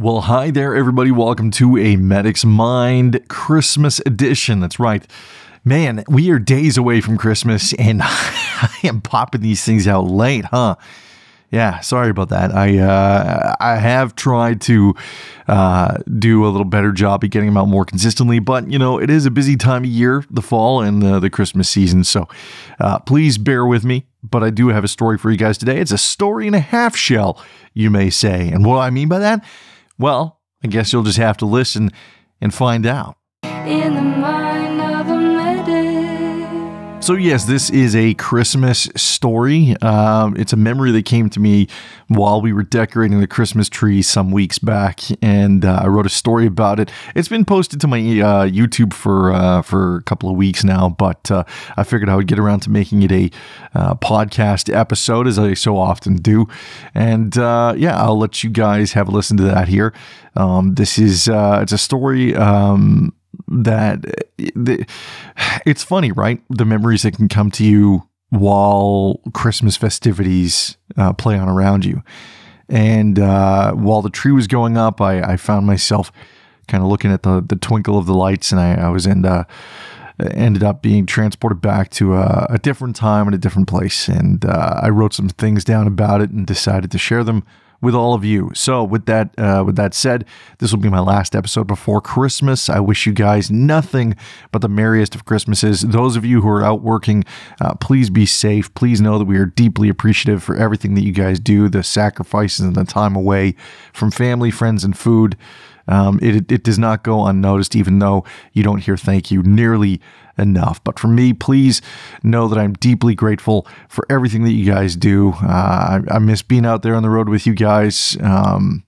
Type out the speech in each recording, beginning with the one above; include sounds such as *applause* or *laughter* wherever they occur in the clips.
Well, hi there, everybody. Welcome to a Medic's Mind Christmas edition. That's right. Man, we are days away from Christmas, and *laughs* I am popping these things out late, huh? Yeah, sorry about that. I uh, I have tried to uh, do a little better job at getting them out more consistently, but you know it is a busy time of year, the fall and the, the Christmas season. So uh, please bear with me. But I do have a story for you guys today. It's a story and a half shell, you may say. And what I mean by that? Well, I guess you'll just have to listen and find out. So, yes, this is a Christmas story. Um, it's a memory that came to me while we were decorating the Christmas tree some weeks back, and uh, I wrote a story about it. It's been posted to my uh, YouTube for uh, for a couple of weeks now, but uh, I figured I would get around to making it a uh, podcast episode, as I so often do. And uh, yeah, I'll let you guys have a listen to that here. Um, this is it's a story. Um, that the, it's funny, right? The memories that can come to you while Christmas festivities uh, play on around you. And uh, while the tree was going up, I, I found myself kind of looking at the, the twinkle of the lights, and I, I was in uh, ended up being transported back to a, a different time and a different place. And uh, I wrote some things down about it and decided to share them with all of you. So with that uh, with that said, this will be my last episode before Christmas. I wish you guys nothing but the merriest of Christmases. Those of you who are out working, uh, please be safe. Please know that we are deeply appreciative for everything that you guys do, the sacrifices and the time away from family, friends, and food. Um, it, it does not go unnoticed, even though you don't hear thank you nearly enough. But for me, please know that I'm deeply grateful for everything that you guys do. Uh, I, I miss being out there on the road with you guys. Um,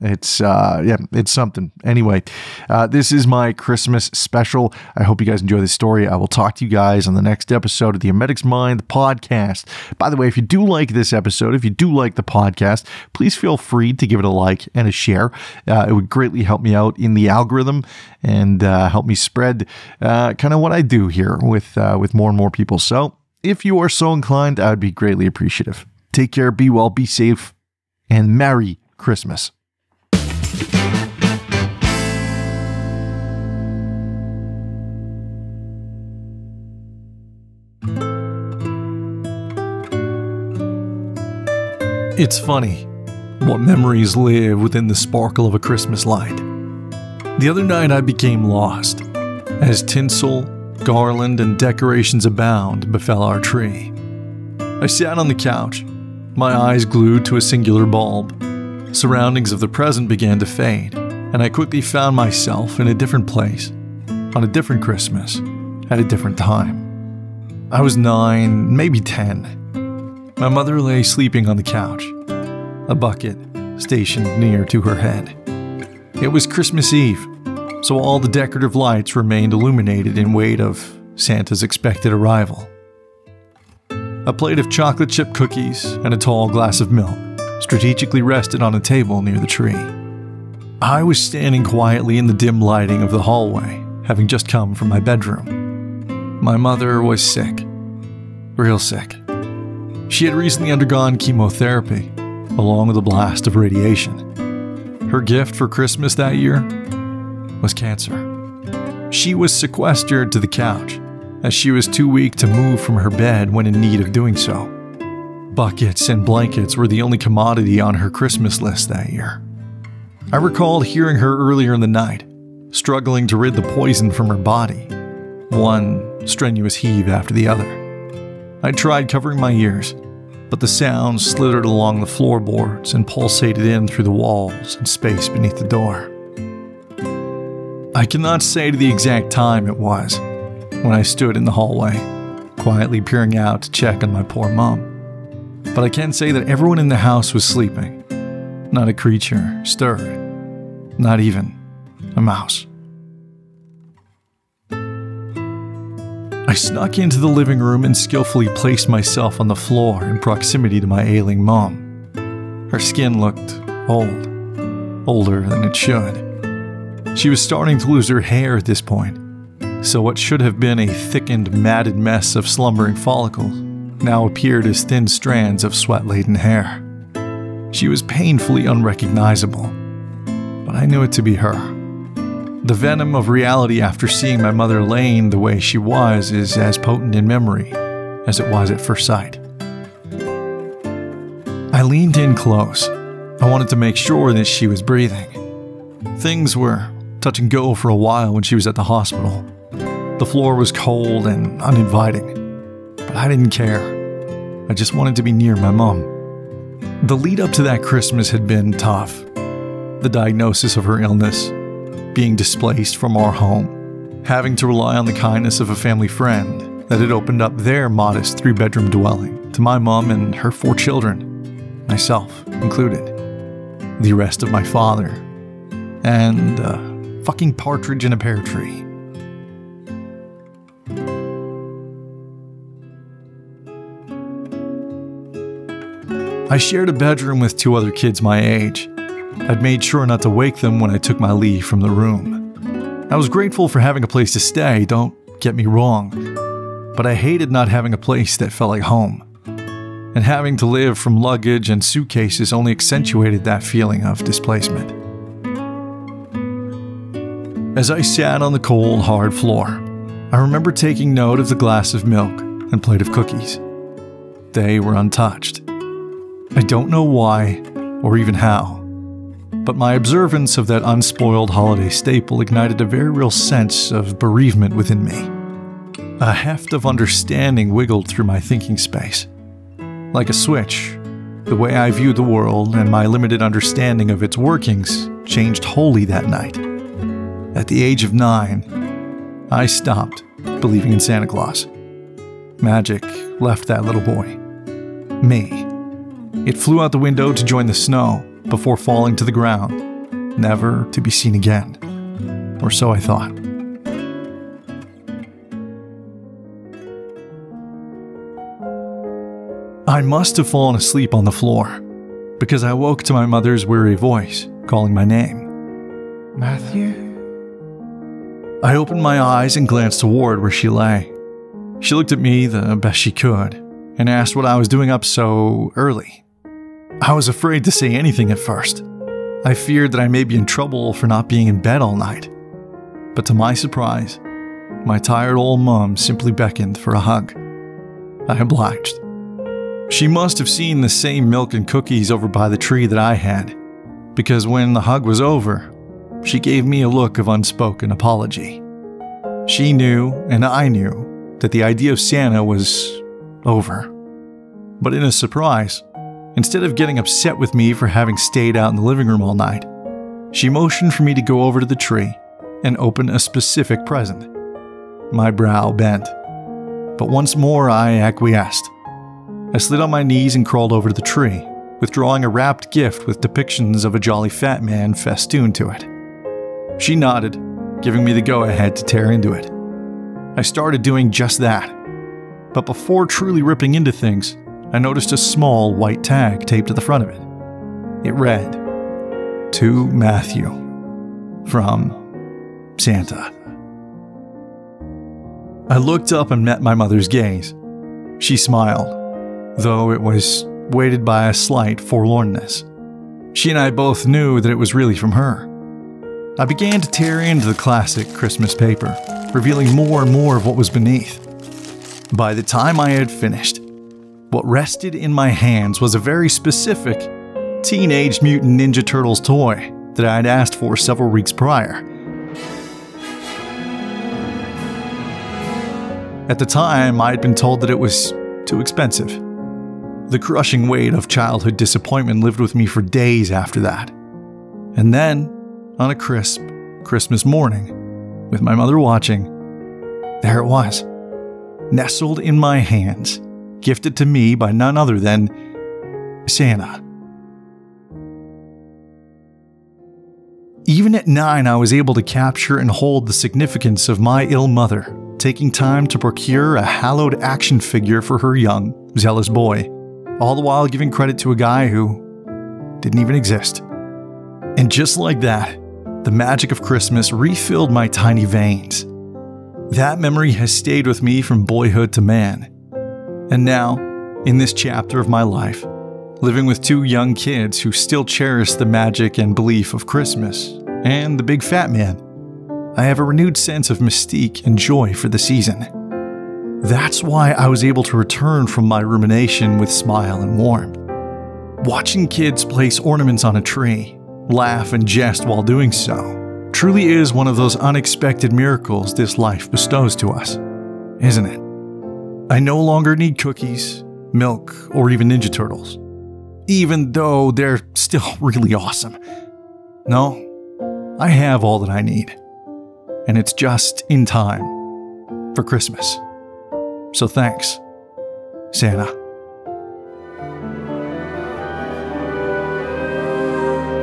it's uh yeah it's something. Anyway uh this is my christmas special. I hope you guys enjoy this story. I will talk to you guys on the next episode of the Medic's mind podcast. By the way if you do like this episode if you do like the podcast please feel free to give it a like and a share. Uh, it would greatly help me out in the algorithm and uh, help me spread uh, kind of what i do here with uh, with more and more people. So if you are so inclined i'd be greatly appreciative. Take care be well be safe and merry christmas It's funny what memories live within the sparkle of a Christmas light. The other night I became lost as tinsel, garland, and decorations abound befell our tree. I sat on the couch, my eyes glued to a singular bulb. Surroundings of the present began to fade, and I quickly found myself in a different place, on a different Christmas, at a different time. I was nine, maybe ten. My mother lay sleeping on the couch, a bucket stationed near to her head. It was Christmas Eve, so all the decorative lights remained illuminated in wait of Santa's expected arrival. A plate of chocolate chip cookies and a tall glass of milk strategically rested on a table near the tree. I was standing quietly in the dim lighting of the hallway, having just come from my bedroom. My mother was sick, real sick. She had recently undergone chemotherapy, along with a blast of radiation. Her gift for Christmas that year was cancer. She was sequestered to the couch, as she was too weak to move from her bed when in need of doing so. Buckets and blankets were the only commodity on her Christmas list that year. I recalled hearing her earlier in the night, struggling to rid the poison from her body, one strenuous heave after the other. I tried covering my ears, but the sounds slithered along the floorboards and pulsated in through the walls and space beneath the door. I cannot say to the exact time it was when I stood in the hallway, quietly peering out to check on my poor mom. But I can say that everyone in the house was sleeping. Not a creature stirred, not even a mouse. I snuck into the living room and skillfully placed myself on the floor in proximity to my ailing mom. Her skin looked old, older than it should. She was starting to lose her hair at this point, so what should have been a thickened, matted mess of slumbering follicles now appeared as thin strands of sweat laden hair. She was painfully unrecognizable. But I knew it to be her. The venom of reality after seeing my mother laying the way she was is as potent in memory as it was at first sight. I leaned in close. I wanted to make sure that she was breathing. Things were touch and go for a while when she was at the hospital. The floor was cold and uninviting, but I didn't care. I just wanted to be near my mom. The lead up to that Christmas had been tough. The diagnosis of her illness, being displaced from our home, having to rely on the kindness of a family friend that had opened up their modest three bedroom dwelling to my mom and her four children, myself included, the arrest of my father, and a fucking partridge in a pear tree. I shared a bedroom with two other kids my age. I'd made sure not to wake them when I took my leave from the room. I was grateful for having a place to stay, don't get me wrong, but I hated not having a place that felt like home. And having to live from luggage and suitcases only accentuated that feeling of displacement. As I sat on the cold, hard floor, I remember taking note of the glass of milk and plate of cookies. They were untouched. I don't know why or even how, but my observance of that unspoiled holiday staple ignited a very real sense of bereavement within me. A heft of understanding wiggled through my thinking space. Like a switch, the way I viewed the world and my limited understanding of its workings changed wholly that night. At the age of nine, I stopped believing in Santa Claus. Magic left that little boy. Me. It flew out the window to join the snow before falling to the ground, never to be seen again. Or so I thought. I must have fallen asleep on the floor because I woke to my mother's weary voice calling my name. Matthew? I opened my eyes and glanced toward where she lay. She looked at me the best she could and asked what I was doing up so early. I was afraid to say anything at first. I feared that I may be in trouble for not being in bed all night. But to my surprise, my tired old mum simply beckoned for a hug. I obliged. She must have seen the same milk and cookies over by the tree that I had, because when the hug was over, she gave me a look of unspoken apology. She knew, and I knew, that the idea of Santa was over. But in a surprise, instead of getting upset with me for having stayed out in the living room all night, she motioned for me to go over to the tree and open a specific present. My brow bent, but once more I acquiesced. I slid on my knees and crawled over to the tree, withdrawing a wrapped gift with depictions of a jolly fat man festooned to it. She nodded, giving me the go ahead to tear into it. I started doing just that. But before truly ripping into things, I noticed a small white tag taped to the front of it. It read, To Matthew, from Santa. I looked up and met my mother's gaze. She smiled, though it was weighted by a slight forlornness. She and I both knew that it was really from her. I began to tear into the classic Christmas paper, revealing more and more of what was beneath. By the time I had finished, what rested in my hands was a very specific Teenage Mutant Ninja Turtles toy that I had asked for several weeks prior. At the time, I had been told that it was too expensive. The crushing weight of childhood disappointment lived with me for days after that. And then, on a crisp Christmas morning, with my mother watching, there it was, nestled in my hands, gifted to me by none other than Santa. Even at nine, I was able to capture and hold the significance of my ill mother taking time to procure a hallowed action figure for her young, zealous boy, all the while giving credit to a guy who didn't even exist. And just like that, the magic of Christmas refilled my tiny veins. That memory has stayed with me from boyhood to man. And now, in this chapter of my life, living with two young kids who still cherish the magic and belief of Christmas, and the big fat man. I have a renewed sense of mystique and joy for the season. That's why I was able to return from my rumination with smile and warmth. Watching kids place ornaments on a tree, laugh and jest while doing so, truly is one of those unexpected miracles this life bestows to us, isn't it? I no longer need cookies, milk, or even Ninja Turtles, even though they're still *laughs* really awesome. No, I have all that I need, and it's just in time for Christmas. So thanks, Santa.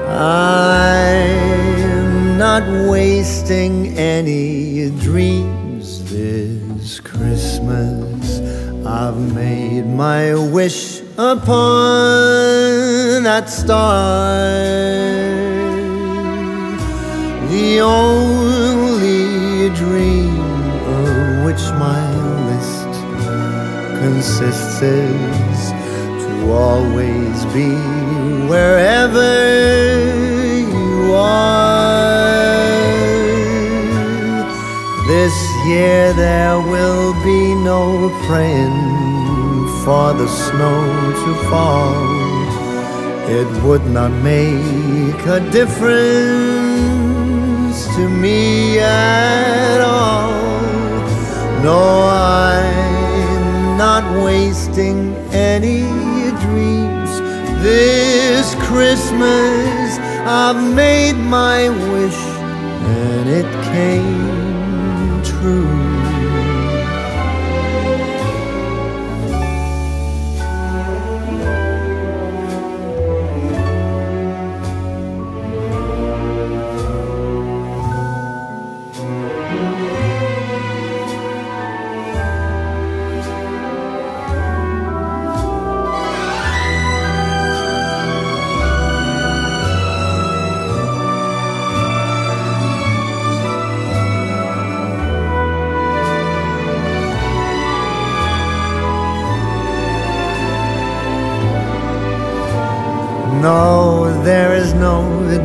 I'm not wasting any dreams this Christmas. I've made my wish upon that star. The only dream of which my list consists is to always be wherever you are. Year there will be no praying for the snow to fall. It would not make a difference to me at all. No, I'm not wasting any dreams. This Christmas I've made my wish and it came true.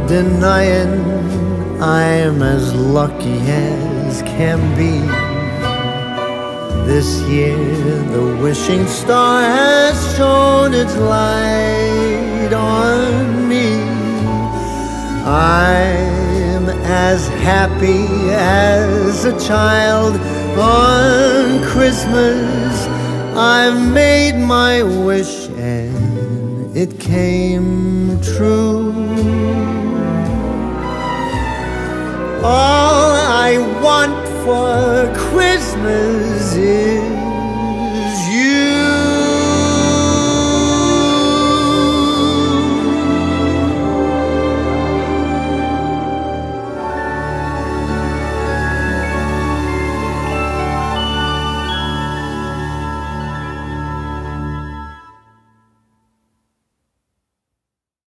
Denying I'm as lucky as can be. This year the wishing star has shone its light on me. I'm as happy as a child on Christmas. I've made my wish and it came true. All I want for Christmas is